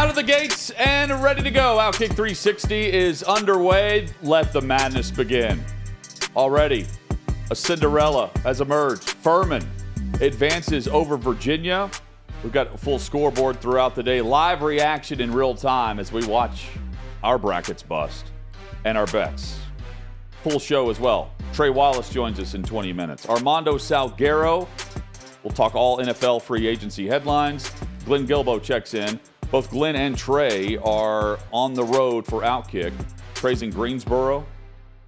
Out of the gates and ready to go. Outkick 360 is underway. Let the madness begin. Already, a Cinderella has emerged. Furman advances over Virginia. We've got a full scoreboard throughout the day. Live reaction in real time as we watch our brackets bust and our bets. Full show as well. Trey Wallace joins us in 20 minutes. Armando Salguero We'll talk all NFL free agency headlines. Glenn Guilbeau checks in. Both Glenn and Trey are on the road for Outkick. Trey's in Greensboro,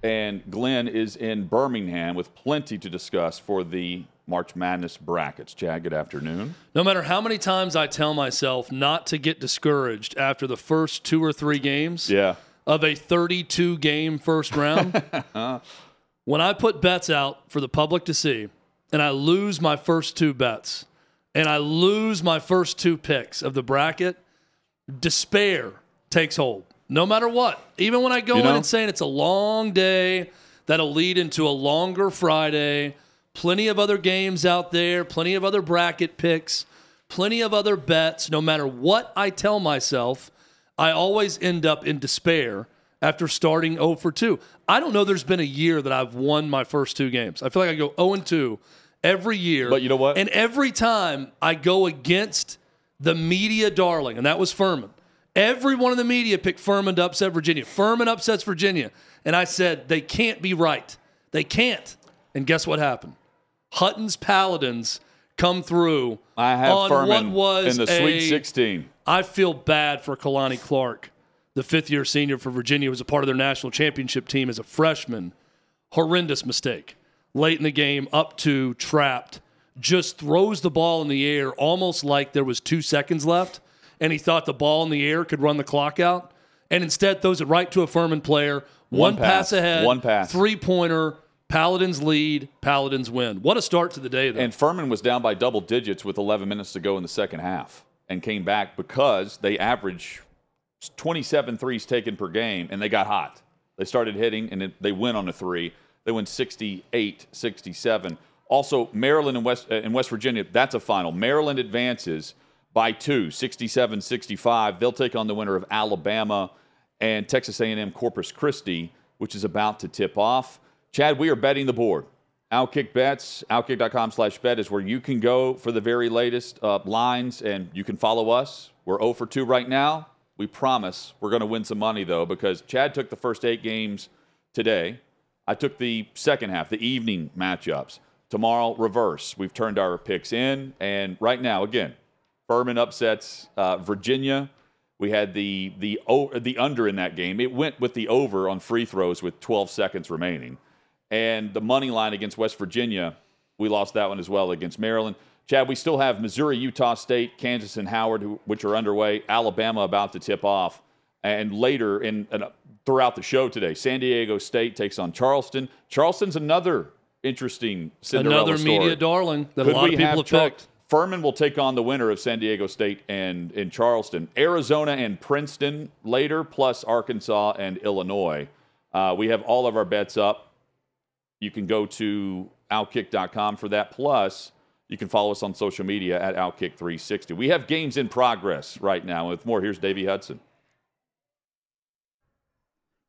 and Glenn is in Birmingham with plenty to discuss for the March Madness brackets. Chad, good afternoon. No matter how many times I tell myself not to get discouraged after the first two or three games Yeah. of a 32 game first round, uh-huh. when I put bets out for the public to see and I lose my first two bets and I lose my first two picks of the bracket, despair takes hold. No matter what. Even when I go You in and saying it's a long day that'll lead into a longer Friday, plenty of other games out there, plenty of other bracket picks, plenty of other bets. No matter what I tell myself, I always end up in despair after starting 0 for 2. I don't know there's been a year that I've won my first two games. I feel like I go 0 and 2 every year. But you know what? And every time I go against the media darling, and that was Furman. Everyone in the media picked Furman to upset Virginia. Furman upsets Virginia. And I said, they can't be right. They can't. And guess what happened? Hutton's Paladins come through I have on Furman what was in the Sweet a- 16. I feel bad for Kalani Clark, the fifth year senior for Virginia, who was a part of their national championship team as a freshman. Horrendous mistake. Late in the game, up to trapped, just throws the ball in the air almost like there was two seconds left, and he thought the ball in the air could run the clock out, and instead throws it right to a Furman player. One One, pass, pass, ahead, one pass. three pointer. Paladins lead. Paladins win. What a start to the day, though. And Furman was down by double digits with 11 minutes to go in the second half and came back because they average 27 threes taken per game and they got hot. They started hitting and they win on a three. They win 68 67. Also, Maryland and West, uh, and West Virginia, that's a final. Maryland advances by two, 67 65. They'll take on the winner of Alabama and Texas A&M Corpus Christi, which is about to tip off. Chad, we are betting the board. Outkick bets, outkick.com slash bet is where you can go for the very latest uh, lines and you can follow us. We're 0 for 2 right now. We promise we're going to win some money though because Chad took the first eight games today. I took the second half, the evening matchups. Tomorrow, reverse. We've turned our picks in. And right now, again, Furman upsets uh, Virginia. We had the the the under in that game. It went with the over on free throws with 12 seconds remaining, and the money line against West Virginia. We lost that one as well against Maryland. Chad, we still have Missouri, Utah State, Kansas, and Howard, who, which are underway. Alabama about to tip off, and later in, in throughout the show today, San Diego State takes on Charleston. Charleston's another interesting Cinderella Another story. media darling that Could a lot of people have Char- picked. Furman will take on the winner of San Diego State and in Charleston, Arizona and Princeton later, plus Arkansas and Illinois. Uh, we have all of our bets up. You can go to outkick.com for that. Plus, you can follow us on social media at Outkick360. We have games in progress right now. With more, here's Davey Hudson.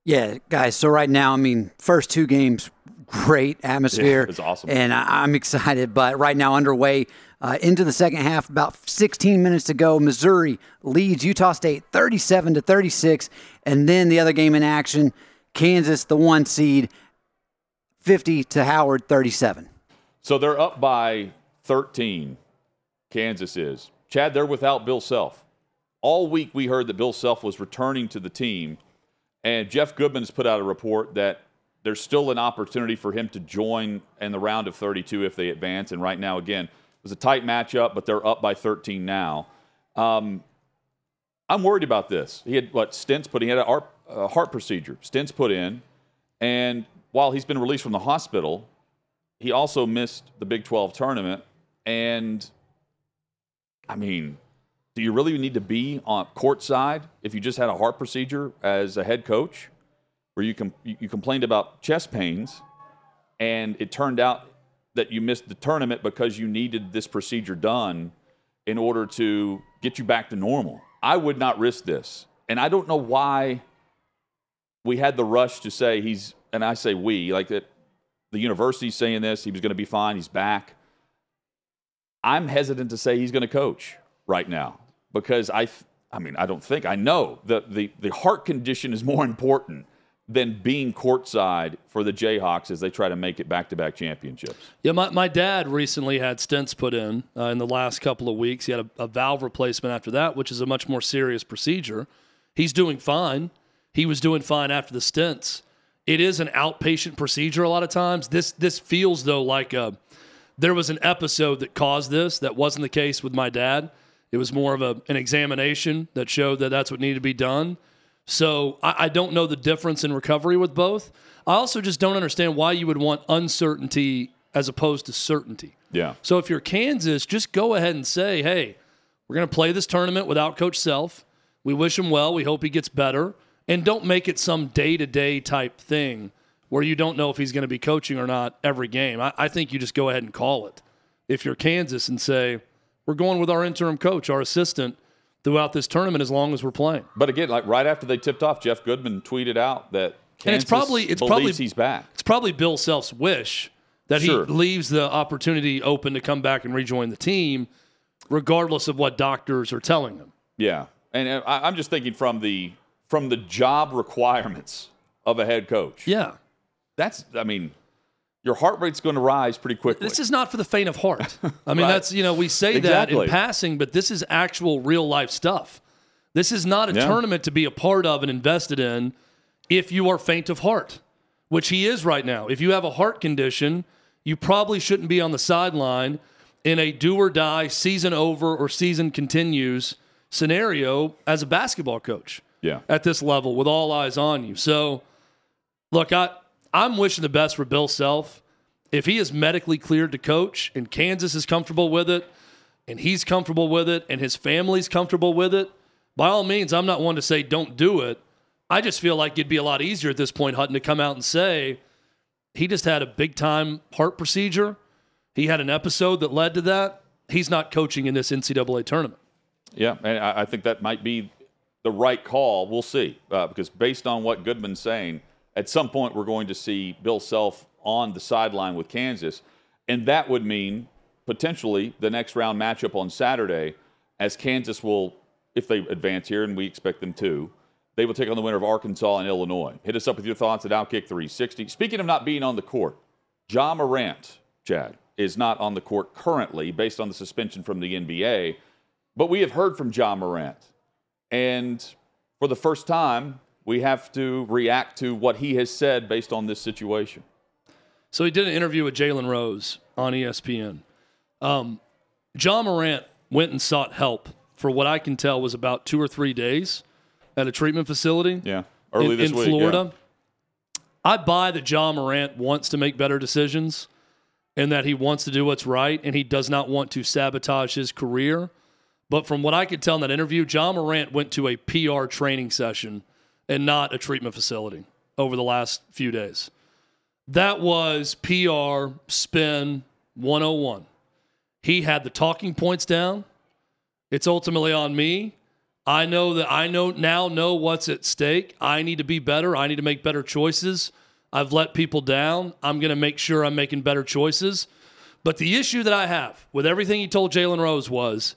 Yeah, guys. So right now, I mean, first two games, great atmosphere. Yeah, it's awesome. and I, I'm excited. But right now, underway uh, into the second half. About 16 minutes to go. Missouri leads Utah State 37 to 36, and then the other game in action, Kansas, the one seed, 50 to Howard 37. So they're up by 13. Kansas is. Chad, they're without Bill Self. All week we heard that Bill Self was returning to the team, and Jeff Goodman has put out a report that there's still an opportunity for him to join in the round of 32 if they advance. And right now, again, it was a tight matchup, but they're up by 13 now. Um, I'm worried about this. He had what stents put. He had a heart, a heart procedure. Stents put in, and while he's been released from the hospital, he also missed the Big 12 tournament. And I mean, do you really need to be on court side if you just had a heart procedure as a head coach, where you com- you complained about chest pains, and it turned out that you missed the tournament because you needed this procedure done in order to get you back to normal? I would not risk this, and I don't know why we had the rush to say he's, and I say we, like that the university's saying this, he was going to be fine, he's back. I'm hesitant to say he's going to coach right now because I, I mean, I don't think, I know that the, the heart condition is more important than being courtside for the Jayhawks as they try to make it back to back championships. Yeah, my, my dad recently had stents put in uh, in the last couple of weeks. He had a, a valve replacement after that, which is a much more serious procedure. He's doing fine. He was doing fine after the stents. It is an outpatient procedure a lot of times. This this feels though like a there was an episode that caused this that wasn't the case with my dad. It was more of a, an examination that showed that that's what needed to be done. So I, I don't know the difference in recovery with both. I also just don't understand why you would want uncertainty as opposed to certainty. Yeah. So if you're Kansas, just go ahead and say, hey, we're going to play this tournament without Coach Self. We wish him well. We hope he gets better. And don't make it some day to day type thing where you don't know if he's going to be coaching or not every game. I, I, think you just go ahead and call it if you're Kansas and say, we're going with our interim coach, our assistant, throughout this tournament as long as we're playing. But again, like right after they tipped off, Jeff Goodman tweeted out that Kansas and it's probably it's probably he's back. It's probably Bill Self's wish that Sure. he leaves the opportunity open to come back and rejoin the team, regardless of what doctors are telling him. Yeah, and uh, I'm just thinking from the from the job requirements of a head coach. Yeah. That's, I mean, your heart rate's going to rise pretty quickly. This is not for the faint of heart. I mean, Right. that's, you know, we say that in passing, but this is actual real life stuff. This is not a Yeah. tournament to be a part of and invested in if you are faint of heart, which he is right now. If you have a heart condition, you probably shouldn't be on the sideline in a do or die, season over or season continues scenario as a basketball coach yeah. at this level with all eyes on you. So, look, I I'm wishing the best for Bill Self. If he is medically cleared to coach and Kansas is comfortable with it, and he's comfortable with it, and his family's comfortable with it, by all means, I'm not one to say don't do it. I just feel like it'd be a lot easier at this point, Hutton, to come out and say he just had a big time heart procedure. He had an episode that led to that. He's not coaching in this NCAA tournament. Yeah, and I, think that might be the right call. We'll see, uh, because based on what Goodman's saying, at some point we're going to see Bill Self on the sideline with Kansas, and that would mean potentially the next round matchup on Saturday, as Kansas will, if they advance here, and we expect them to, they will take on the winner of Arkansas and Illinois. Hit us up with your thoughts at Outkick 360. Speaking of not being on the court, Ja Morant, Chad, is not on the court currently based on the suspension from the NBA. But we have heard from Ja Morant. And for the first time, we have to react to what he has said based on this situation. So he did an interview with Jalen Rose on ESPN. Um, Ja Morant went and sought help for what I can tell was about two or three days at a treatment facility Yeah. Early in, this in week. Florida. I buy that Ja Morant wants to make better decisions and that he wants to do what's right and he does not want to sabotage his career. But from what I could tell in that interview, Ja Morant went to a PR training session and not a treatment facility over the last few days. That was PR spin 101. He had the talking points down. It's ultimately on me. I know that I know now know what's at stake. I need to be better. I need to make better choices. I've let people down. I'm going to make sure I'm making better choices. But the issue that I have with everything he told Jalen Rose was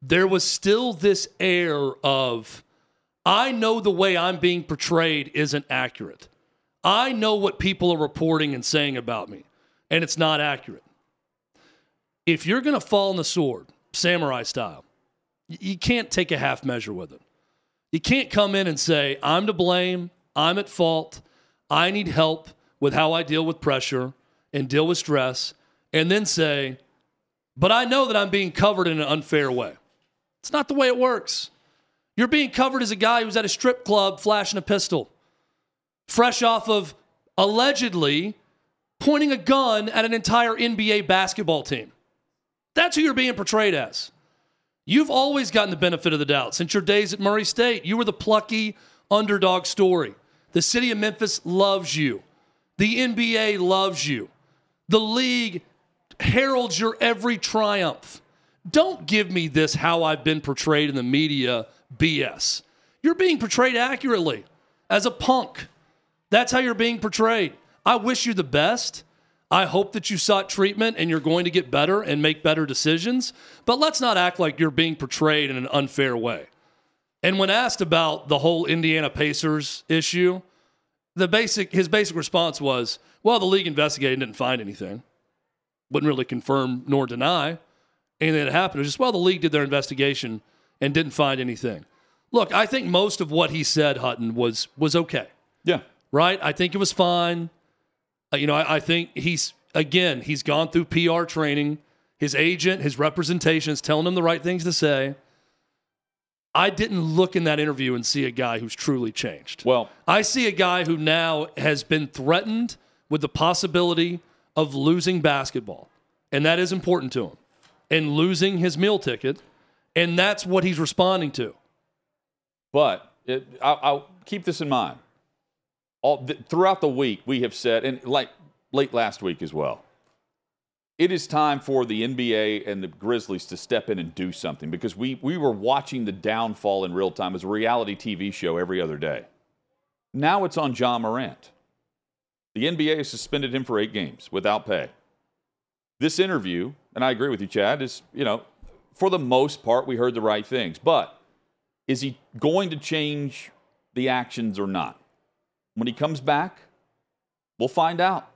there was still this air of I know the way I'm being portrayed isn't accurate. I know what people are reporting and saying about me, and it's not accurate. If you're going to fall on the sword, samurai style, you can't take a half measure with it. You can't come in and say, I'm to blame, I'm at fault, I need help with how I deal with pressure and deal with stress, and then say, but I know that I'm being covered in an unfair way. It's not the way it works. You're being covered as a guy who's at a strip club flashing a pistol, fresh off of allegedly pointing a gun at an entire NBA basketball team. That's who you're being portrayed as. You've always gotten the benefit of the doubt since your days at Murray State. You were the plucky underdog story. The city of Memphis loves you. The NBA loves you. The league heralds your every triumph. Don't give me this how I've been portrayed in the media BS. You're being portrayed accurately as a punk. That's how you're being portrayed. I wish you the best. I hope that you sought treatment and you're going to get better and make better decisions. But let's not act like you're being portrayed in an unfair way. And when asked about the whole Indiana Pacers issue, the basic his basic response was, "Well, the league investigated and didn't find anything. Wouldn't really confirm nor deny anything that happened. It was just, well, the league did their investigation and didn't find anything." Look, I think most of what he said, Hutton, was was okay Yeah. right? I think it was fine. Uh, you know, I, I think he's again he's gone through PR training. His agent, his representation is telling him the right things to say. I didn't look in that interview and see a guy who's truly changed. Well, I see a guy who now has been threatened with the possibility of losing basketball, and that is important to him, and losing his meal ticket, and that's what he's responding to. But it, I'll, I'll keep this in mind. All th- throughout the week, we have said, and like late last week as well, it is time for the NBA and the Grizzlies to step in and do something because we we were watching the downfall in real time as a reality TV show every other day. Now it's on Ja Morant. The NBA has suspended him for eight games without pay. This interview, and I agree with you, Chad, is you know, for the most part, we heard the right things, but is he going to change the actions or not? When he comes back, we'll find out.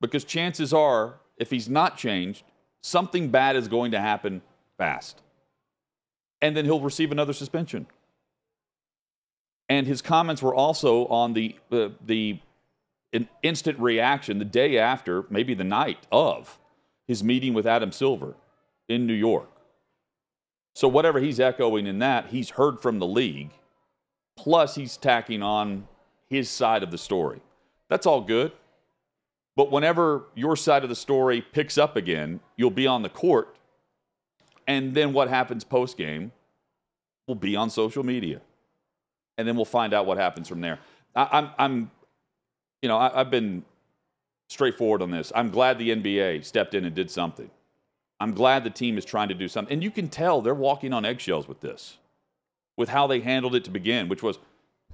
Because chances are, if he's not changed, something bad is going to happen fast. And then he'll receive another suspension. And his comments were also on the, uh, the in- instant reaction the day after, maybe the night of, his meeting with Adam Silver in New York. So whatever he's echoing in that, he's heard from the league. Plus, he's tacking on his side of the story. That's all good. But whenever your side of the story picks up again, you'll be on the court. And then what happens post game will be on social media. And then we'll find out what happens from there. I, I'm, I'm, you know, I, I've been straightforward on this. I'm glad the NBA stepped in and did something. I'm glad the team is trying to do something. And you can tell they're walking on eggshells with this, with how they handled it to begin, which was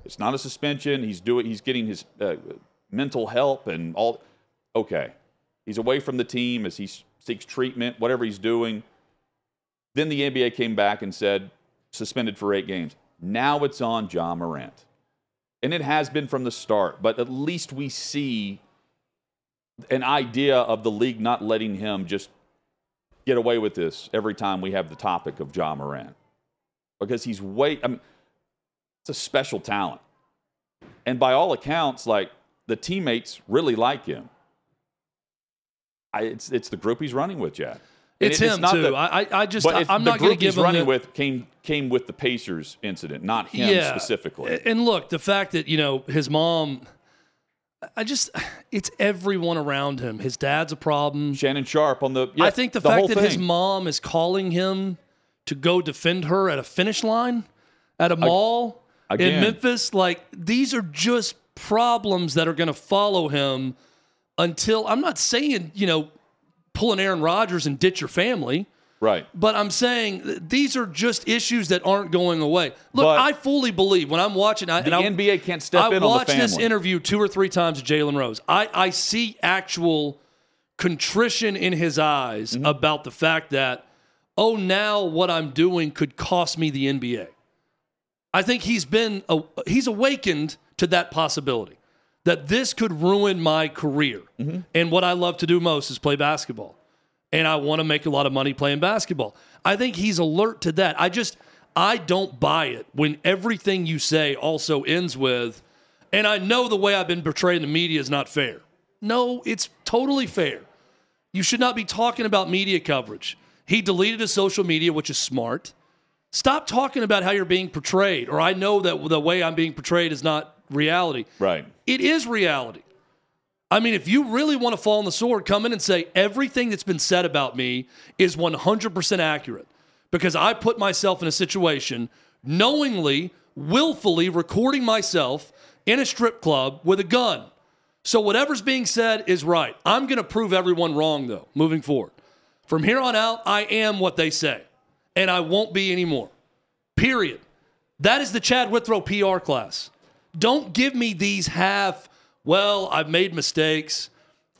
it's not a suspension. He's doing, he's getting his uh, mental help and all. Okay. He's away from the team as he seeks treatment, whatever he's doing. Then the NBA came back and said, suspended for eight games. Now it's on Ja Morant. And it has been from the start, but at least we see an idea of the league not letting him just get away with this every time we have the topic of Ja Morant. Because he's way, I mean, it's a special talent. And by all accounts, like the teammates really like him. I, it's, it's the group he's running with, Jack. And It's it- him not too. the- I, I- just, I, it's- I'm not going to group give he's him running the, with came came with the Pacers incident, not him yeah. specifically. And look, the fact that you know his mom, I just, it's everyone around him. His dad's a problem. Shannon Sharpe on the. Yeah, I think the, whole fact that his mom is calling him to go defend her at a finish line at a mall in again. Memphis, like these are just problems that are going to follow him until I'm not saying, you know, pull an Aaron Rodgers and ditch your family. Right. But I'm saying these are just issues that aren't going away. Look, But- I fully believe when I'm watching, I, The I, NBA can't step I in on the watched this interview two or three times with Jalen Rose. I, I see actual contrition in his eyes Mm-hmm. about the fact that, oh, now what I'm doing could cost me the NBA. I think he's been he's awakened to that possibility that this could ruin my career. Mm-hmm. And what I love to do most is play basketball. And I want to make a lot of money playing basketball. I think he's alert to that. I just I don't buy it when everything you say also ends with and I know the way I've been portrayed in the media is not fair. No, it's totally fair. You should not be talking about media coverage. He deleted his social media, which is smart. Stop talking about how you're being portrayed, or I know that the way I'm being portrayed is not reality. Right. It is reality. I mean, if you really want to fall on the sword, come in and say everything that's been said about me is 100% accurate because I put myself in a situation knowingly, willfully recording myself in a strip club with a gun. So whatever's being said is right. I'm going to prove everyone wrong, though, moving forward. From here on out, I am what they say, and I won't be anymore. Period. That is the Chad Withrow PR class. Don't give me these half, well, I've made mistakes,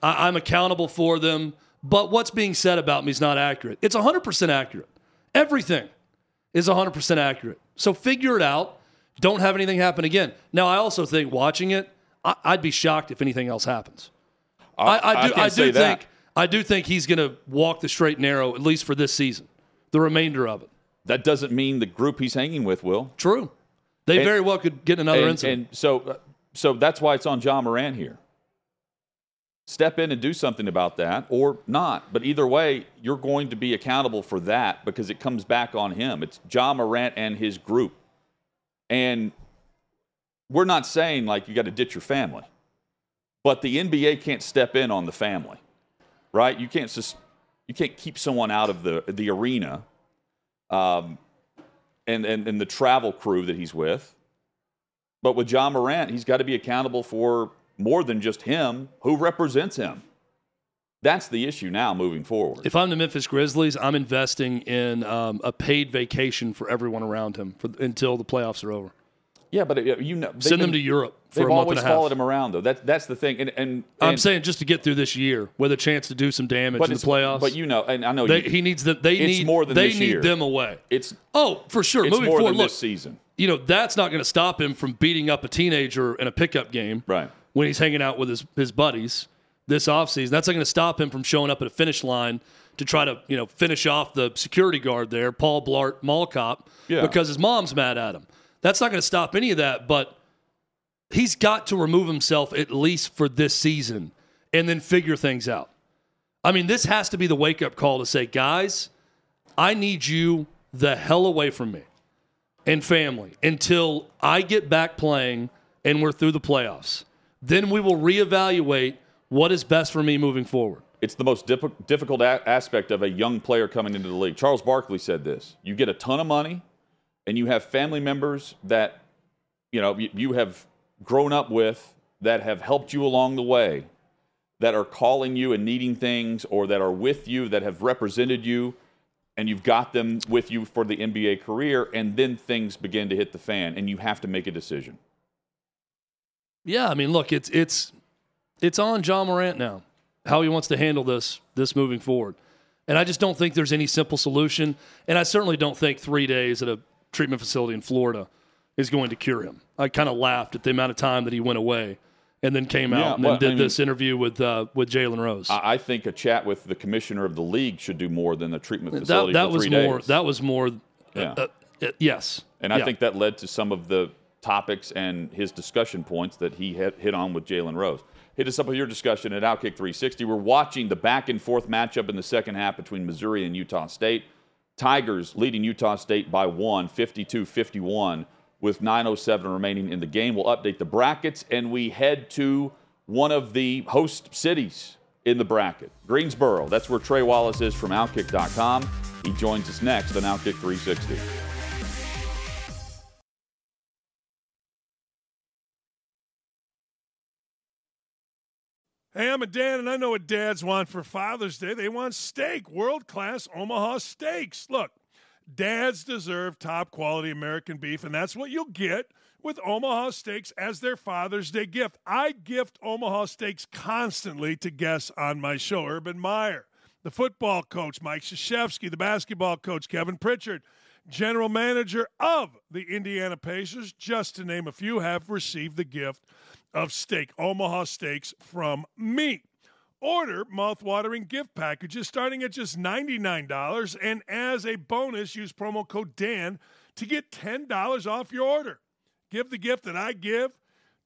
I- I'm accountable for them, but what's being said about me is not accurate. It's 100% accurate. Everything is 100% accurate. So figure it out. Don't have anything happen again. Now, I also think watching it, I- I'd be shocked if anything else happens. I, I do, can't I, say do that. think, I do think he's going to walk the straight and narrow at least for this season, the remainder of it. That doesn't mean the group he's hanging with will. True. They And- very well could get another and, incident. and so, uh, so that's why it's on Ja Morant here. Step in and do something about that, or not. But either way, you're going to be accountable for that because it comes back on him. It's Ja Morant and his group, and we're not saying like you got to ditch your family, but the NBA can't step in on the family, right? You can't just you can't keep someone out of the the arena, um, and and and the travel crew that he's with. But with Ja Morant, he's got to be accountable for more than just him. Who represents him? That's the issue now moving forward. if I'm the Memphis Grizzlies, I'm investing in um, a paid vacation for everyone around him for, until the playoffs are over. yeah, but uh, you know, Send them been- to Europe for They've a month always and a half. followed him around, though. That, that's the thing. And, and, I'm saying just to get through this year with a chance to do some damage in the playoffs. But you know, and I know they, you, he needs them. They It's need more than they this need year. them away. it's Oh, for sure. it's Moving more forward, than look, this season, you know that's not going to stop him from beating up a teenager in a pickup game right? when he's hanging out with his, his buddies this offseason. That's not going to stop him from showing up at a finish line to try to, you know, finish off the security guard there, Paul Blart Mall Cop, Yeah. because his mom's mad at him. That's not going to stop any of that, but he's got to remove himself at least for this season and then figure things out. I mean, this has to be the wake up call to say, guys, I need you the hell away from me and family until I get back playing and we're through the playoffs. Then we will reevaluate what is best for me moving forward. It's the most diffi- difficult a- aspect of a young player coming into the league. Charles Barkley said this: you get a ton of money, and you have family members that you know you have grown up with that have helped you along the way, that are calling you and needing things, or that are with you that have represented you, and you've got them with you for the NBA career, and then things begin to hit the fan, and you have to make a decision. Yeah, I mean, look, it's it's it's on Ja Morant now how he wants to handle this this moving forward. And I just don't think there's any simple solution. And I certainly don't think three days at a treatment facility in Florida is going to cure him. I kind of laughed at the amount of time that he went away and then came out Yeah, and well, did I mean- this interview with uh, with Jalen Rose. I, I think a chat with the commissioner of the league should do more than the treatment facility that for was three more. days. That was more. Yeah. Uh, uh, yes. And I Yeah. think that led to some of the topics and his discussion points that he hit, hit on with Jalen Rose. Hit us up with your discussion at Outkick 360. We're watching the back and forth matchup in the second half between Missouri and Utah State. Tigers leading Utah State by one, 52 51, with 9.07 remaining in the game. We'll update the brackets and we head to one of the host cities in the bracket, Greensboro. That's where Trey Wallace is from Outkick.com. He joins us next on Outkick 360. Hey, I'm a dad, and I know what dads want for Father's Day. They want steak, world class Omaha steaks. Look, dads deserve top quality American beef, and that's what you'll get with Omaha Steaks as their Father's Day gift. I gift Omaha Steaks constantly to guests on my show. Urban Meyer, the football coach, Mike Krzyzewski, the basketball coach, Kevin Pritchard, general manager of the Indiana Pacers, just to name a few, have received the gift of steak, Omaha Steaks from me. Order mouthwatering gift packages starting at just $99. And as a bonus, use promo code DAN to get $10 off your order. Give the gift that I give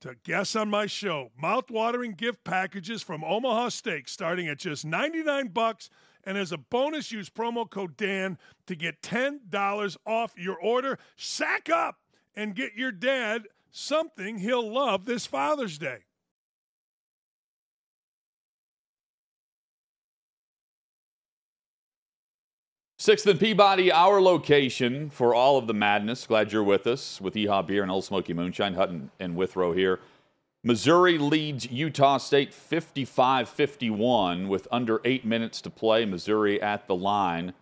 to guests on my show. Mouthwatering gift packages from Omaha Steaks starting at just 99 bucks And as a bonus, use promo code Dan to get $10 off your order. Sack up and get your dad something he'll love this Father's Day. Sixth and Peabody, our location for all of the madness. Glad you're with us with Yeehaw Beer and Ole Smoky Moonshine, Hutton and Withrow here. Missouri leads Utah State 55 51 with under eight minutes to play. Missouri at the line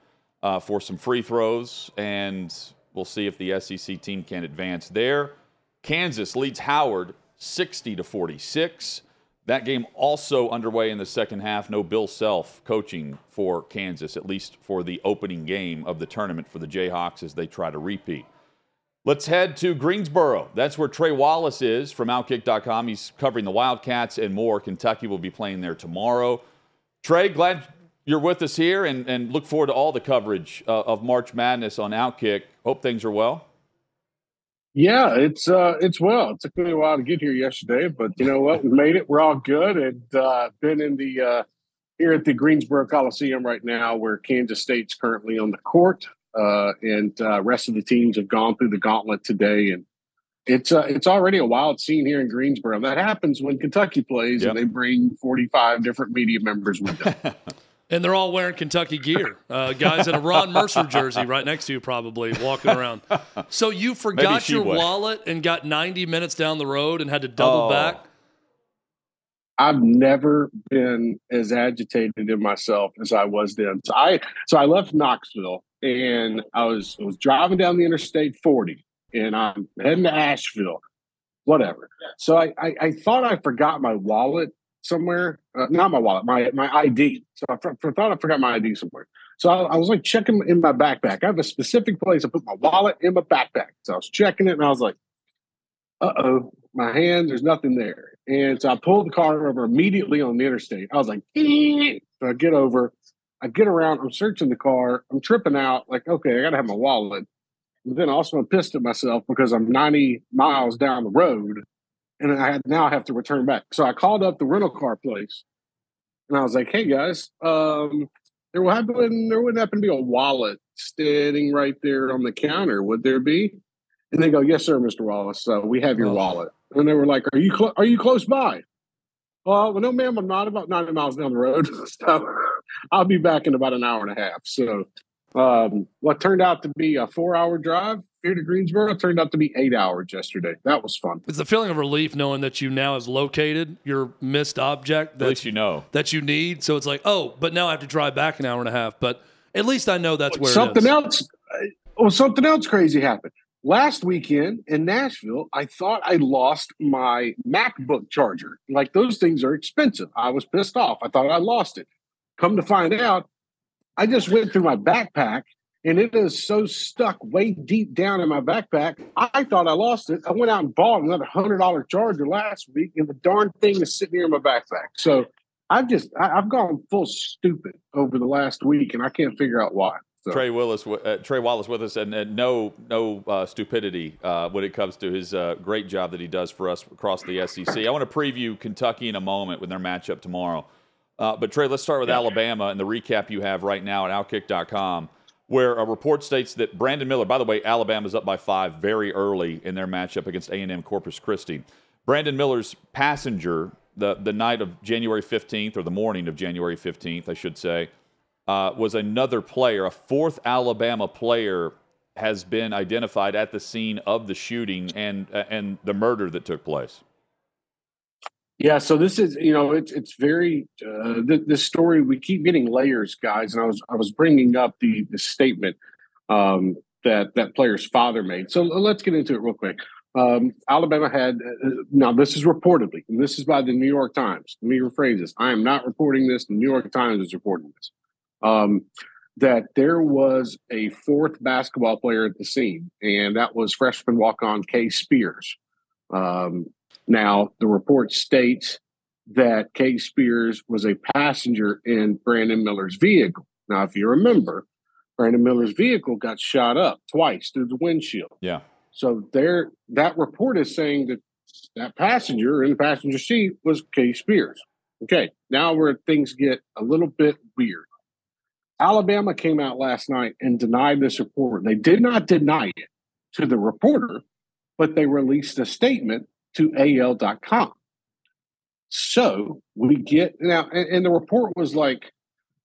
uh, for some free throws, and we'll see if the SEC team can advance there. Kansas leads Howard 60 to 46. That game also underway in the second half. No Bill Self coaching for Kansas, at least for the opening game of the tournament for the Jayhawks as they try to repeat. Let's head to Greensboro. That's where Trey Wallace is from Outkick.com. He's covering the Wildcats and more. Kentucky will be playing there tomorrow. Trey, glad you're with us here and, and look forward to all the coverage uh, of March Madness on Outkick. Hope things are well. Yeah, it's uh, it's well. It took me a while to get here yesterday, but you know what? We made it. We're all good. And uh, been in the uh, here at the Greensboro Coliseum right now, where Kansas State's currently on the court, uh, and uh, rest of the teams have gone through the gauntlet today, and it's uh, it's already a wild scene here in Greensboro. That happens when Kentucky plays, Yep. and they bring forty five different media members with them. And they're all wearing Kentucky gear. Uh, guys in a Ron Mercer jersey right next to you, probably walking around. So you forgot your Sheboy. wallet and got 90 minutes down the road and had to double Oh. back. I've never been as agitated in myself as I was then. So I so I left Knoxville and I was I was driving down the Interstate 40 and I'm heading to Asheville, whatever. So I I, I thought I forgot my wallet somewhere, uh, not my wallet, my my ID. So I thought I forgot my ID somewhere. So I, I was like checking in my backpack. I have a specific place I put my wallet in my backpack. So I was checking it and I was like, uh oh, my hand, there's nothing there. And so I pulled the car over immediately on the interstate. I was like, so I get over, I get around, I'm searching the car, I'm tripping out, like, okay, I gotta have my wallet. But then also I'm pissed at myself because I'm 90 miles down the road and I had, now I have to return back. So I called up the rental car place and I was like, hey guys, um, there would happen, there wouldn't happen to be a wallet standing right there on the counter, would there be? And they go, yes, sir, Mr. Wallace. So we have your Oh. wallet. And they were like, are you clo- are you close by? Well, well, no, ma'am, I'm not about 90 miles down the road. so I'll be back in about an hour and a half. So um, what turned out to be a four hour drive here to Greensboro turned out to be eight hours yesterday. That was fun. It's the feeling of relief knowing that you now has located your missed object At that, least you know. that you need. So it's like, oh, but now I have to drive back an hour and a half. But at least I know that's where something it is. else uh, well something else crazy happened last weekend in nashville i thought i lost my macbook charger like those things are expensive i was pissed off i thought i lost it come to find out i just went through my backpack and it is so stuck way deep down in my backpack i thought i lost it i went out and bought another hundred dollar charger last week and the darn thing is sitting here in my backpack so i've just I, i've gone full stupid over the last week and i can't figure out why so. Trey Willis, uh, Trey Wallace, with us, and, and no, no uh, stupidity uh, when it comes to his uh, great job that he does for us across the SEC. I want to preview Kentucky in a moment with their matchup tomorrow. Uh, but Trey, let's start with Alabama and the recap you have right now at Outkick.com, where a report states that Brandon Miller. By the way, Alabama's up by five very early in their matchup against A&M Corpus Christi. Brandon Miller's passenger the the night of January 15th or the morning of January 15th, I should say uh, was another player, a fourth Alabama player, has been identified at the scene of the shooting and uh, and the murder that took place. Yeah, so this is you know it's it's very uh, th- this story we keep getting layers, guys, and I was I was bringing up the the statement um, that that player's father made. So let's get into it real quick. Um, Alabama had uh, now this is reportedly, and this is by the New York Times. Let me rephrase this: I am not reporting this. The New York Times is reporting this. Um, that there was a fourth basketball player at the scene, and that was freshman walk-on Kai Spears. Um, now, the report states that Kai Spears was a passenger in Brandon Miller's vehicle. Now, if you remember, Brandon Miller's vehicle got shot up twice through the windshield. Yeah, So there, that report is saying that that passenger in the passenger seat was Kai Spears. Okay, now where things get a little bit weird. Alabama came out last night and denied this report. They did not deny it to the reporter, but they released a statement to AL.com. So we get now, and, and the report was like,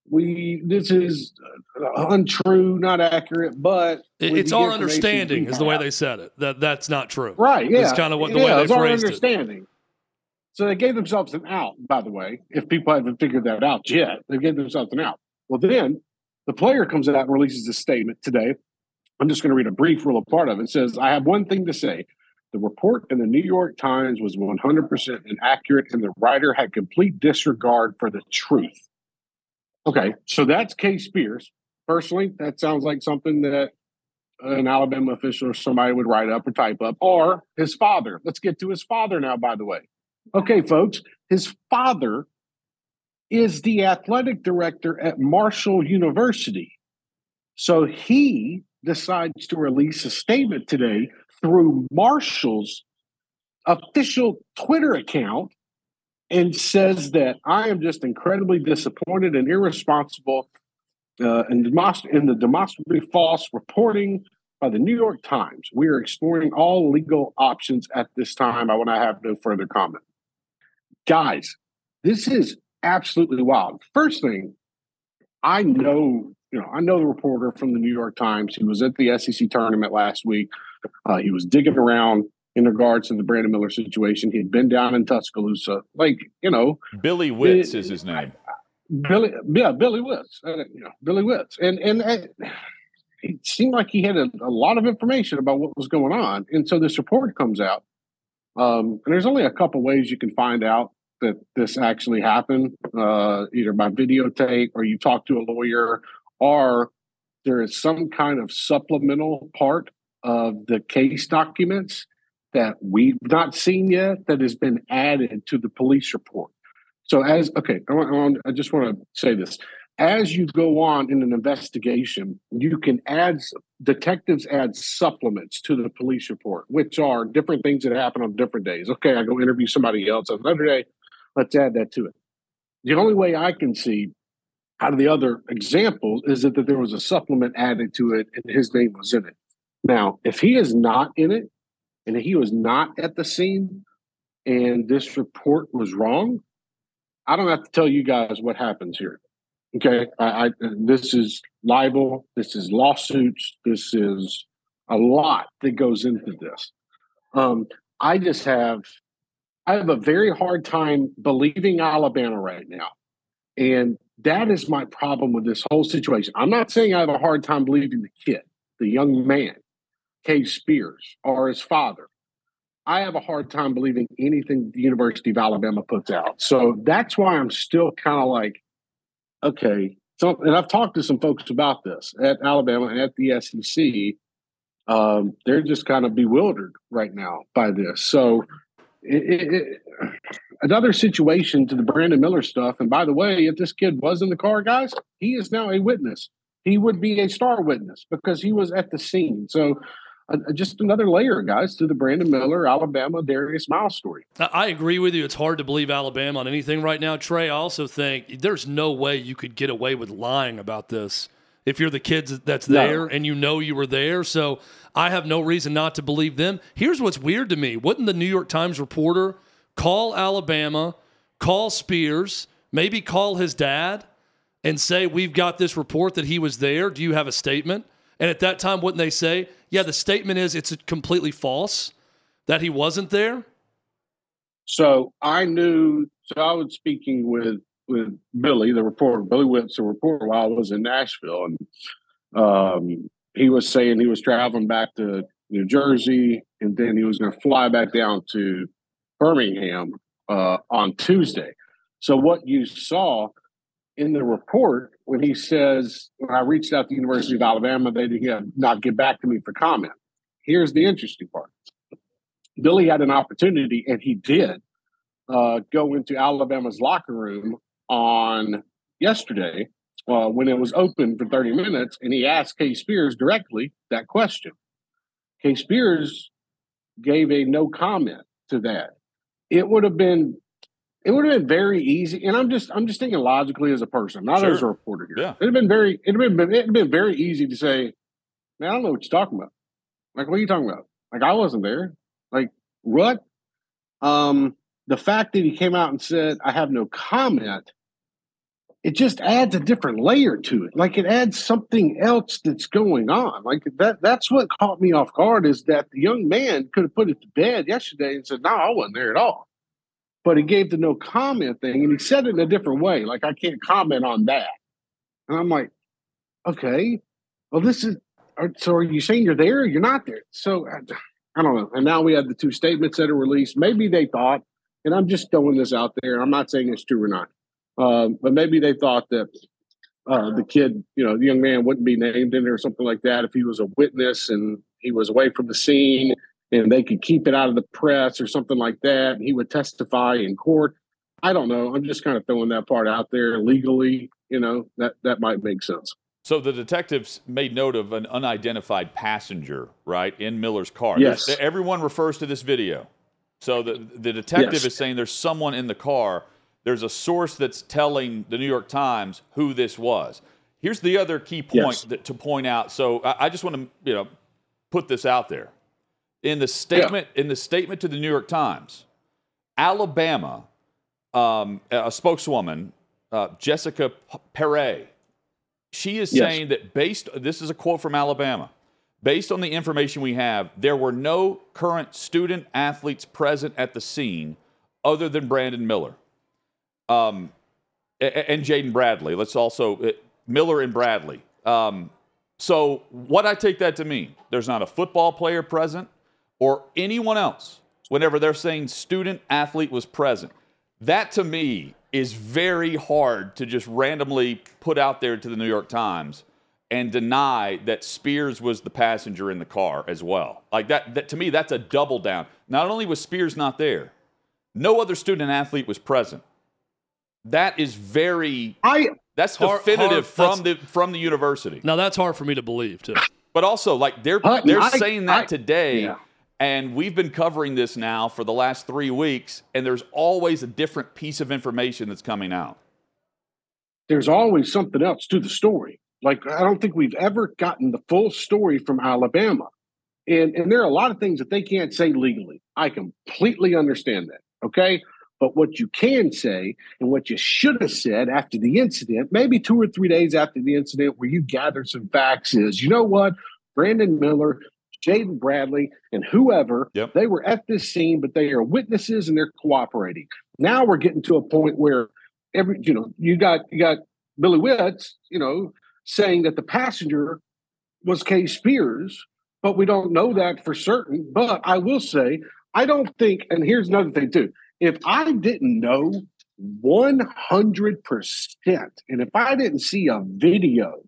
we this is uh, untrue, not accurate, but it's our understanding is the way they said it. That that's not true. Right. Yeah. It's kind of what the yeah, way it's they our phrased it. understanding. So they gave themselves an out, by the way, if people haven't figured that out yet. They gave themselves an out. Well, then the player comes out and releases a statement today. I'm just going to read a brief little part of it. It says, I have one thing to say. The report in the New York Times was 100% inaccurate, and the writer had complete disregard for the truth. Okay, so that's Case Spears. Personally, that sounds like something that an Alabama official or somebody would write up or type up, or his father. Let's get to his father now, by the way. Okay, folks, his father is the athletic director at Marshall University. So he decides to release a statement today through Marshall's official Twitter account and says that I am just incredibly disappointed and irresponsible uh, in, in the demonstrably false reporting by the New York Times. We are exploring all legal options at this time. I want to have no further comment. Guys, this is absolutely wild. First thing, I know, you know, I know the reporter from the New York Times. He was at the SEC tournament last week. Uh, he was digging around in regards to the Brandon Miller situation. He had been down in Tuscaloosa, like you know, Billy Witz it, is his name. Billy, yeah, Billy Witz, uh, you know, Billy Witz, and and. Uh, it seemed like he had a, a, lot of information about what was going on, and so this report comes out. Um, and there's only a couple ways you can find out that this actually happened, uh, either by videotape or you talk to a lawyer, or there is some kind of supplemental part of the case documents that we've not seen yet that has been added to the police report. So, as okay, I, want, I just want to say this. As you go on in an investigation, you can add detectives add supplements to the police report, which are different things that happen on different days. Okay, I go interview somebody else on another day. Let's add that to it. The only way I can see out of the other examples is that, that there was a supplement added to it and his name was in it. Now, if he is not in it and he was not at the scene and this report was wrong, I don't have to tell you guys what happens here. Okay, I, I, this is libel. This is lawsuits. This is a lot that goes into this. Um, I just have I have a very hard time believing Alabama right now. And that is my problem with this whole situation. I'm not saying I have a hard time believing the kid, the young man, Case Spears, or his father. I have a hard time believing anything the University of Alabama puts out. So that's why I'm still kind of like, okay. So, and I've talked to some folks about this at Alabama and at the SEC. Um, they're just kind of bewildered right now by this. So it, it, another situation to the Brandon Miller stuff. And by the way, if this kid was in the car, guys, he is now a witness. He would be a star witness because he was at the scene. So, uh, just another layer, guys, to the Brandon Miller, Alabama, Darius Miles story. I agree with you. It's hard to believe Alabama on anything right now, Trey. I also think there's no way you could get away with lying about this if you're the kids that's there no. and you know you were there. So I have no reason not to believe them. Here's what's weird to me. Wouldn't the New York Times reporter call Alabama, call Spears, maybe call his dad and say, We've got this report that he was there. Do you have a statement? And at that time, wouldn't they say, Yeah, the statement is it's completely false that he wasn't there? So I knew, so I was speaking with with Billy, the reporter, Billy Witz, the reporter, while I was in Nashville. And um, he was saying he was traveling back to New Jersey and then he was going to fly back down to Birmingham uh, on Tuesday. So what you saw in the report when he says, when I reached out to the University of Alabama, they did not get back to me for comment. Here's the interesting part. Billy had an opportunity, and he did uh, go into Alabama's locker room on yesterday uh, when it was open for 30 minutes, and he asked Case Spears directly that question. Case Spears gave a no comment to that. It would have been it would have been very easy. And I'm just I'm just thinking logically as a person, not Sure. as a reporter here. Yeah. It'd have been very it'd have been it'd have been very easy to say, man, I don't know what you're talking about. Like, what are you talking about? Like, I wasn't there. Like, what? Um, the fact that he came out and said, I have no comment, it just adds a different layer to it. Like it adds something else that's going on. Like that that's what caught me off guard is that the young man could have put it to bed yesterday and said, No, I wasn't there at all. But he gave the no comment thing and he said it in a different way. Like I can't comment on that. And I'm like, okay, well, this is so are you saying you're there you're not there? So I, I don't know. And now we have the two statements that are released. Maybe they thought, and I'm just throwing this out there. I'm not saying it's true or not, um, but maybe they thought that uh, the kid, you know, the young man wouldn't be named in there or something like that if he was a witness and he was away from the scene and they could keep it out of the press or something like that. And he would testify in court. I don't know. I'm just kind of throwing that part out there legally. You know, that that might make sense. So the detectives made note of an unidentified passenger, right, in Miller's car. Yes. There's- Everyone refers to this video. So the the detective Yes. is saying there's someone in the car. There's a source that's telling the New York Times who this was. Here's the other key point Yes. that, to point out. So I, I just want to you know put this out there in the statement in the statement to the New York Times. Alabama, um, a spokeswoman, uh, Jessica Perret, she is Yes. saying that based this is a quote from Alabama. Based on the information we have, there were no current student athletes present at the scene other than Brandon Miller um, and Jaden Bradley. Let's also uh, Miller and Bradley. Um, so what I take that to mean, there's not a football player present or anyone else whenever they're saying student athlete was present. That to me is very hard to just randomly put out there to the New York Times and deny that Spears was the passenger in the car as well. Like that, that to me, that's a double down. Not only was Spears not there, no other student athlete was present. That is very I that's Hard- definitive hard- from the from the university. Now that's hard for me to believe too. But also, like they're Hutton, they're I- saying that I- today, yeah. And we've been covering this now for the last three weeks, and there's always a different piece of information that's coming out. there's always something else to the story. Like I don't think we've ever gotten the full story from Alabama. And and there are a lot of things that they can't say legally. I completely understand that. Okay? But what you can say and what you should have said after the incident, maybe two or three days after the incident, where you gathered some facts, is you know what? Brandon Miller, Jaden Bradley, and whoever, Yep. they were at this scene, but they are witnesses and they're cooperating. Now we're getting to a point where every you know you got you got Billy Witz, you know, saying that the passenger was Kai Spears, but we don't know that for certain. But I will say, I don't think, and here's another thing too. If I didn't know 100%, and if I didn't see a video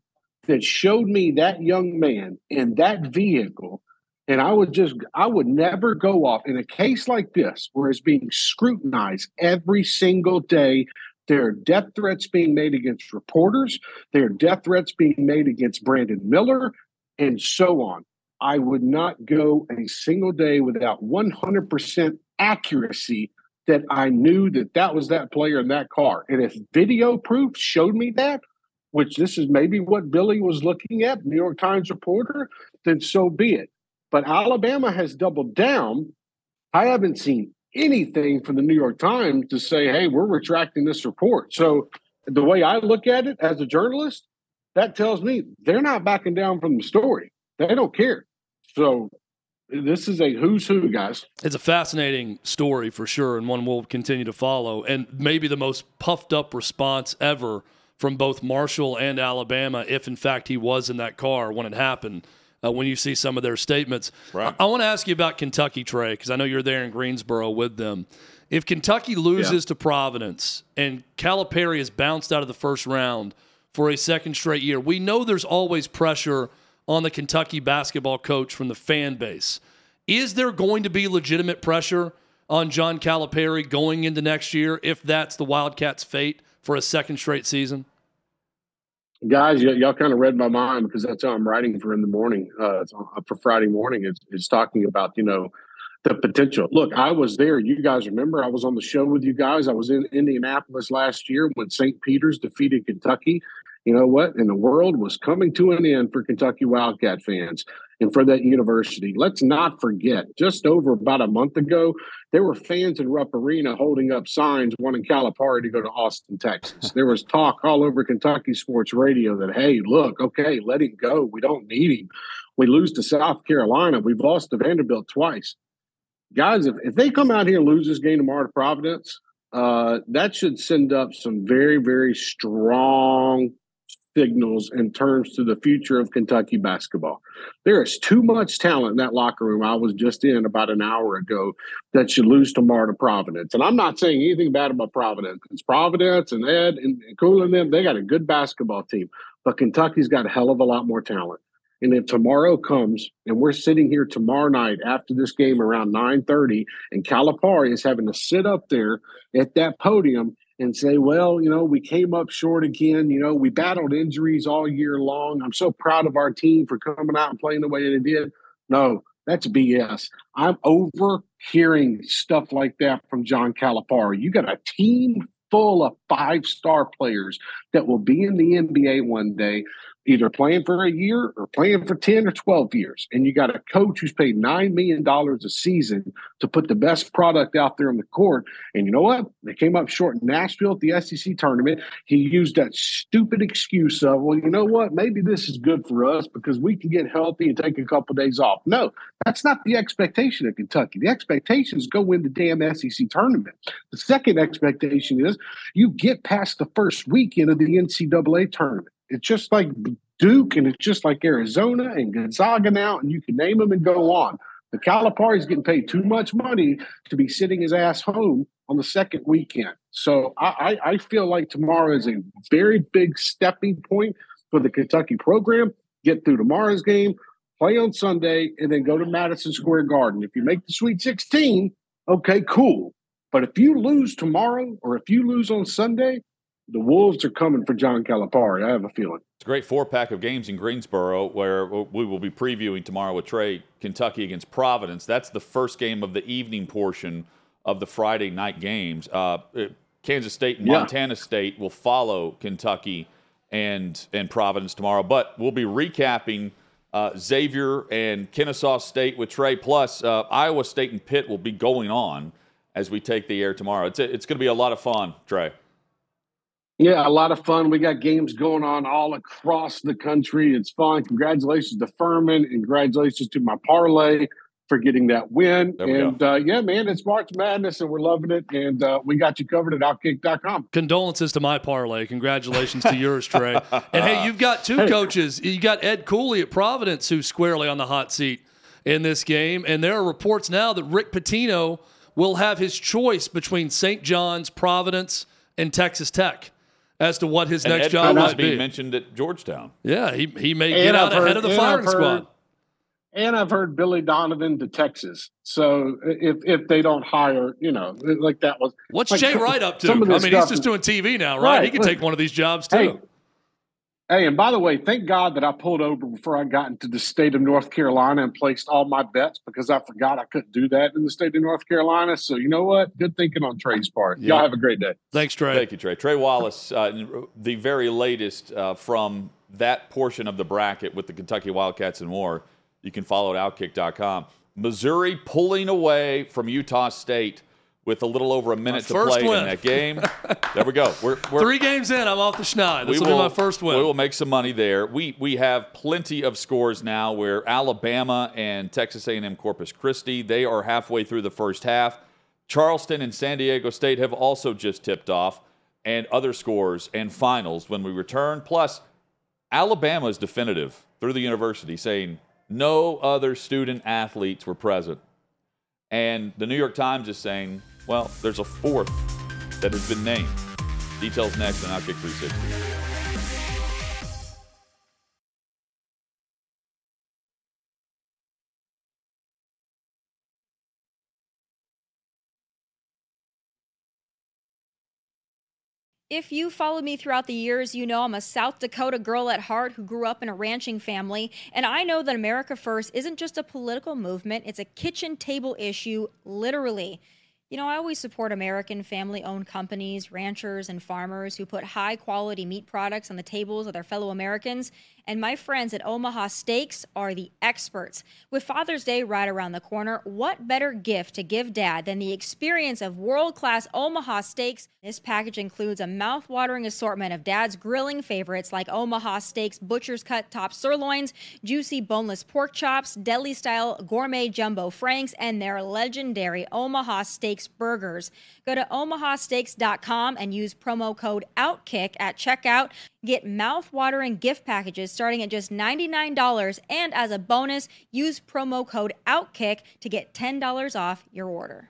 that showed me that young man in that vehicle, and I would just, I would never go off in a case like this where it's being scrutinized every single day. There are death threats being made against reporters. There are death threats being made against Brandon Miller, and so on. I would not go a single day without 100% accuracy that I knew that that was that player in that car. And if video proof showed me that, which this is maybe what Billy was looking at, New York Times reporter, then so be it. But Alabama has doubled down. I haven't seen anything from the New York Times to say, hey, we're retracting this report. So the way I look at it as a journalist, that tells me they're not backing down from the story. They don't care. So this is a who's who, guys. It's a fascinating story for sure, and one we'll continue to follow. And maybe the most puffed up response ever from both Marshall and Alabama, if in fact he was in that car when it happened. Uh, when you see some of their statements, Right. I, want to ask you about Kentucky, Trey, because I know you're there in Greensboro with them. If Kentucky loses to Providence and Calipari is bounced out of the first round for a second straight year, we know there's always pressure on the Kentucky basketball coach from the fan base. Is there going to be legitimate pressure on John Calipari going into next year if that's the Wildcats' fate for a second straight season? Guys, y- y'all kind of read my mind because that's how I'm writing for in the morning uh, it's for Friday morning. It's, is talking about you know the potential. Look, I was there. You guys remember I was on the show with you guys. I was in Indianapolis last year when St. Peter's defeated Kentucky. You know what? And the world was coming to an end for Kentucky Wildcat fans and for that university. Let's not forget, just over about a month ago, there were fans in Rupp Arena holding up signs wanting Calipari to go to Austin, Texas. there was talk all over Kentucky sports radio that, hey, look, okay, let him go. We don't need him. We lose to South Carolina. We've lost to Vanderbilt twice guys, if, if they come out here and lose this game tomorrow to Providence, uh, that should send up some very, very strong signals in terms to the future of Kentucky basketball. There is too much talent in that locker room I was just in about an hour ago that should lose tomorrow to Providence. And I'm not saying anything bad about Providence. It's Providence and Ed and, Cool and them. They got a good basketball team, but Kentucky's got a hell of a lot more talent. And if tomorrow comes and we're sitting here tomorrow night after this game around 9:30 and Calipari is having to sit up there at that podium and say, well, you know, we came up short again. You know, we battled injuries all year long. I'm so proud of our team for coming out and playing the way they did. No, that's BS. I'm overhearing stuff like that from John Calipari. You got a team full of five star players that will be in the NBA one day either playing for a year or playing for 10 or 12 years. And you got a coach who's paid $9 million a season to put the best product out there on the court. And you know what? They came up short in Nashville at the SEC tournament. He used that stupid excuse of, well, you know what? Maybe this is good for us because we can get healthy and take a couple of days off. No, that's not the expectation of Kentucky. The expectation is go win the damn SEC tournament. The second expectation is you get past the first weekend of the NCAA tournament. It's just like Duke and it's just like Arizona and Gonzaga now, and you can name them and go on. The Calipari's getting paid too much money to be sitting his ass home on the second weekend. So I, I, I feel like tomorrow is a very big stepping point for the Kentucky program. Get through tomorrow's game, play on Sunday, and then go to Madison Square Garden. If you make the Sweet 16, okay, cool. But if you lose tomorrow or if you lose on Sunday, the Wolves are coming for John Calipari. I have a feeling. It's a great four pack of games in Greensboro where we will be previewing tomorrow with Trey Kentucky against Providence. That's the first game of the evening portion of the Friday night games. Uh, Kansas State and Montana yeah. State will follow Kentucky and and Providence tomorrow. But we'll be recapping uh, Xavier and Kennesaw State with Trey. Plus, uh, Iowa State and Pitt will be going on as we take the air tomorrow. It's, it's going to be a lot of fun, Trey. Yeah, a lot of fun. We got games going on all across the country. It's fun. Congratulations to Furman. And congratulations to my parlay for getting that win. And uh, yeah, man, it's March Madness and we're loving it. And uh, we got you covered at outkick.com. Condolences to my parlay. Congratulations to yours, Trey. And hey, you've got two hey. coaches. You got Ed Cooley at Providence who's squarely on the hot seat in this game. And there are reports now that Rick Pitino will have his choice between St. John's, Providence, and Texas Tech as to what his and next Ed job might be. be. mentioned at Georgetown. Yeah, he, he may and get I've out heard, ahead of the firing heard, squad. And I've heard Billy Donovan to Texas. So if if they don't hire, you know, like that was. What's like, Jay Wright up to? I mean, he's just doing TV now, right? right. He can take one of these jobs too. Hey, Hey, and by the way, thank God that I pulled over before I got into the state of North Carolina and placed all my bets because I forgot I couldn't do that in the state of North Carolina. So you know what? Good thinking on Trey's part. Y'all have a great day. Thanks, Trey. Thank you, Trey. Trey Wallace, uh, the very latest uh, from that portion of the bracket with the Kentucky Wildcats and more. You can follow at Outkick.com. Missouri pulling away from Utah State with a little over a minute to play win. in that game. there we go. We're, we're, Three games in, I'm off the schneid. This will, will be my first win. We will make some money there. We we have plenty of scores now where Alabama and Texas A&M Corpus Christi, they are halfway through the first half. Charleston and San Diego State have also just tipped off and other scores and finals when we return. Plus, Alabama is definitive through the university saying no other student athletes were present. And the New York Times is saying well, there's a fourth that has been named. Details next on Outkick 360. If you followed me throughout the years, you know I'm a South Dakota girl at heart who grew up in a ranching family. And I know that America First isn't just a political movement, it's a kitchen table issue, literally. You know, I always support American family owned companies, ranchers, and farmers who put high quality meat products on the tables of their fellow Americans. And my friends at Omaha Steaks are the experts. With Father's Day right around the corner, what better gift to give dad than the experience of world class Omaha Steaks? This package includes a mouth-watering assortment of dad's grilling favorites like Omaha Steaks butcher's cut top sirloins, juicy boneless pork chops, deli style gourmet jumbo franks, and their legendary Omaha Steaks burgers. Go to omahasteaks.com and use promo code OUTKICK at checkout. Get mouth-watering gift packages starting at just $99 and as a bonus, use promo code OUTKICK to get $10 off your order.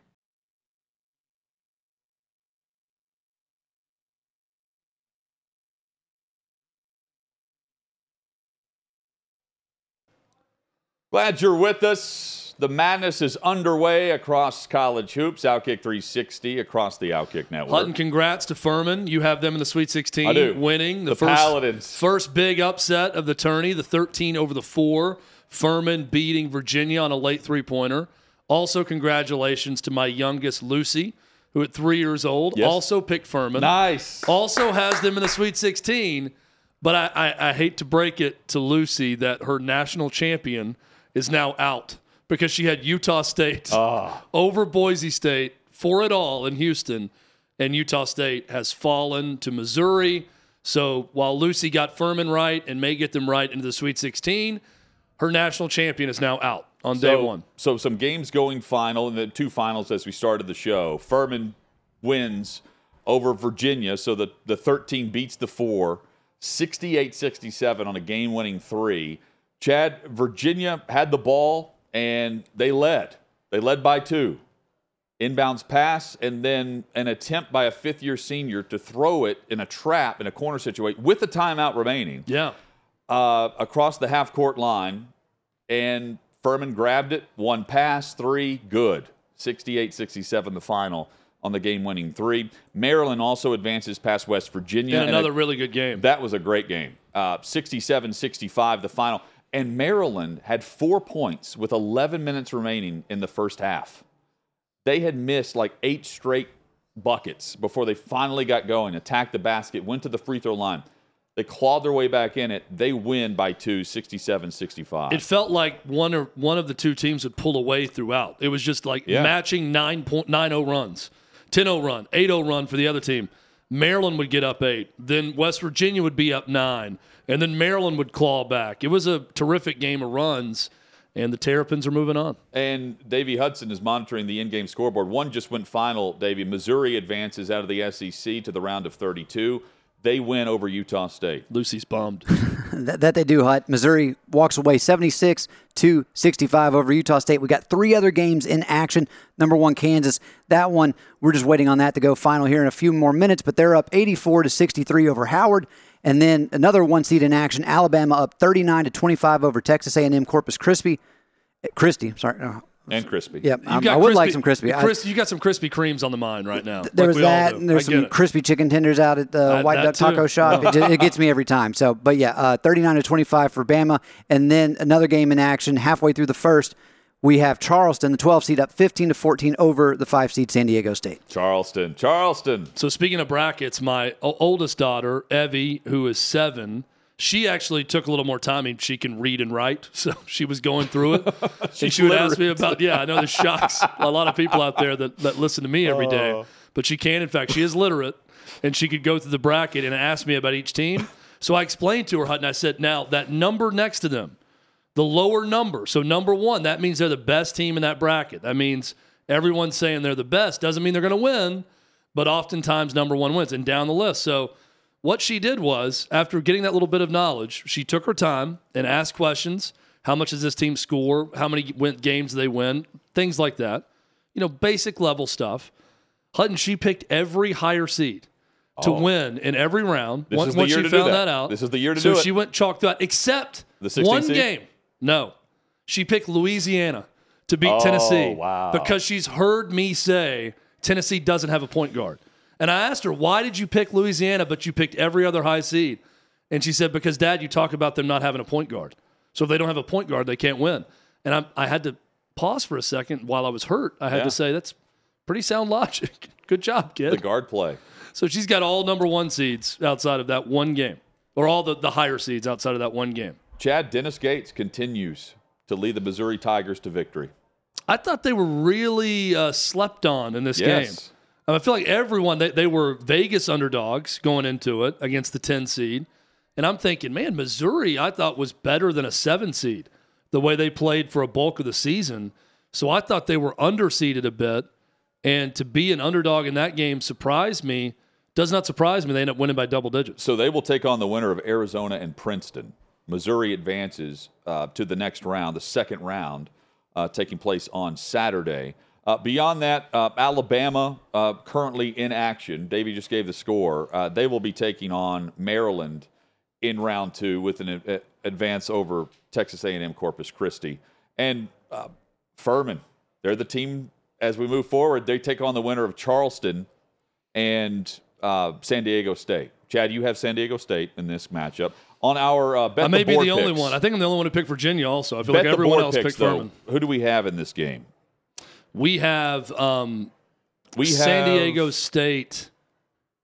Glad you're with us. The madness is underway across college hoops. Outkick 360 across the Outkick network. Hutton, congrats to Furman. You have them in the Sweet 16, I do. winning the, The first Paladins. first big upset of the tourney, the 13 over the four. Furman beating Virginia on a late three pointer. Also, congratulations to my youngest Lucy, who at three years old Yes. also picked Furman. Nice. Also has them in the Sweet 16. But I, I, I hate to break it to Lucy that her national champion is now out because she had Utah State Ah. over Boise State for it all in Houston, and Utah State has fallen to Missouri. So while Lucy got Furman right and may get them right into the Sweet 16, her national champion is now out on day so, one. So some games going final, and the two finals as we started the show. Furman wins over Virginia, so the, the 13 beats the four, 68-67 on a game-winning three. Chad, Virginia had the ball and they led. They led by two. Inbounds pass and then an attempt by a fifth-year senior to throw it in a trap in a corner situation with the timeout remaining Yeah. uh, across the half court line, and Furman grabbed it, one pass, three, good. 68 67 the final on the game winning three. Maryland also advances past West Virginia. Another it- really good game. that was a great game. 67 65 the final. And Maryland had four points with 11 minutes remaining in the first half. They had missed like eight straight buckets before they finally got going, attacked the basket, went to the free throw line. They clawed their way back in it. They win by two, 67 65. It felt like one or one of the two teams would pull away throughout. It was just like Yeah. matching 9.90 runs, 10-0 run, 8-0 run for the other team. Maryland would get up eight, then West Virginia would be up nine, and then Maryland would claw back. It was a terrific game of runs, and the Terrapins are moving on. And Davey Hudson is monitoring the in game scoreboard. One just went final, Davey. Missouri advances out of the SEC to the round of 32. They win over Utah State. Lucy's bummed. that, that they do, Hut. Missouri walks away 76 to 65 over Utah State. We got three other games in action. Number one, Kansas. That one, we're just waiting on that to go final here in a few more minutes, but they're up 84 to 63 over Howard. And then another one seed in action, Alabama up 39 to 25 over Texas A&M Corpus Christi. Christie, sorry. Uh, And crispy. Yep, You um, got I would like some crispy. Chris, you got some Krispy Kremes on the mind right now. there like was that, and there's some it. crispy chicken tenders out at the Uh, White that Duck Taco. Shop. It, it gets me every time. So, but yeah, uh, 39 to 25 for Bama, and then another game in action halfway through the first. We have Charleston, the 12 seed, up 15 to 14 over the five seed San Diego State. Charleston. Charleston. So speaking of brackets, my oldest daughter, Evie, who is seven, she actually took a little more time. I mean, she can read and write, so she was going through it. and she would ask me about, yeah, I know this shocks a lot of people out there that, that listen to me every day, oh. but she can. In fact, she is literate, and she could go through the bracket and ask me about each team. So I explained to her, Hutton, I said, now that number next to them, the lower number. So number one, that means they're the best team in that bracket. That means everyone's saying they're the best. Doesn't mean they're going to win, but oftentimes number one wins and down the list. So what she did was, after getting that little bit of knowledge, she took her time and asked questions. How much does this team score? How many win- games do they win? Things like that. You know, basic level stuff. Hutton, she picked every higher seed to oh. win in every round. This once is the once year she to do found that. that. out, This is the year to so do it. So she went chalk that, except The 16 one seed? game. No, she picked Louisiana to beat Oh, Tennessee wow. because she's heard me say Tennessee doesn't have a point guard. And I asked her, why did you pick Louisiana, but you picked every other high seed? And she said, because dad, you talk about them not having a point guard. So if they don't have a point guard, they can't win. And I, I had to pause for a second while I was hurt. I had Yeah. to say, that's pretty sound logic. Good job, kid. The guard play. So she's got all number one seeds outside of that one game, or all the, the higher seeds outside of that one game. Chad Dennis Gates continues to lead the Missouri Tigers to victory. I thought they were really uh, slept on in this Yes. game. I feel like everyone, they, they were Vegas underdogs going into it against the 10 seed. And I'm thinking, man, Missouri, I thought was better than a seven seed the way they played for a bulk of the season. So I thought they were underseeded a bit. And to be an underdog in that game surprised me. Does not surprise me. They end up winning by double digits. So they will take on the winner of Arizona and Princeton. Missouri advances uh, to the next round, the second round, uh, taking place on Saturday. Uh, beyond that, uh, Alabama uh, currently in action. Davey just gave the score. Uh, they will be taking on Maryland in round two with an uh, advance over Texas A&M Corpus Christi. And uh, Furman, they're the team as we move forward. They take on the winner of Charleston and uh, San Diego State. Chad, you have San Diego State in this matchup. On our uh, bet I may the be the only one. I think I'm the only one who picked Virginia also. I feel bet like everyone else picks, picked though. Furman. Who do we have in this game? We have um, We San have Diego State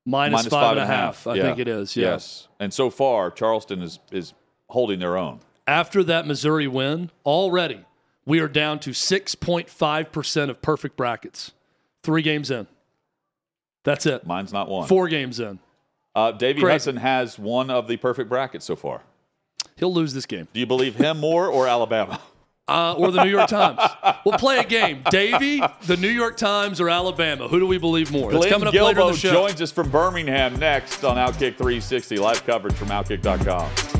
minus minus five and a half. I Yeah. think it is. Yeah. Yes. And so far, Charleston is is holding their own. After that Missouri win, already we are down to 6.5% of perfect brackets. Three games in. That's it. Mine's not one. Four games in. Uh, Davey Crazy. Hudson has one of the perfect brackets so far. He'll lose this game. Do you believe him more or Alabama? Uh, or the New York Times. We'll play a game. Davy, the New York Times, or Alabama? Who do we believe more? It's Glenn coming up later in Guilbeau the show. joins us from Birmingham next on Outkick 360. Live coverage from Outkick.com.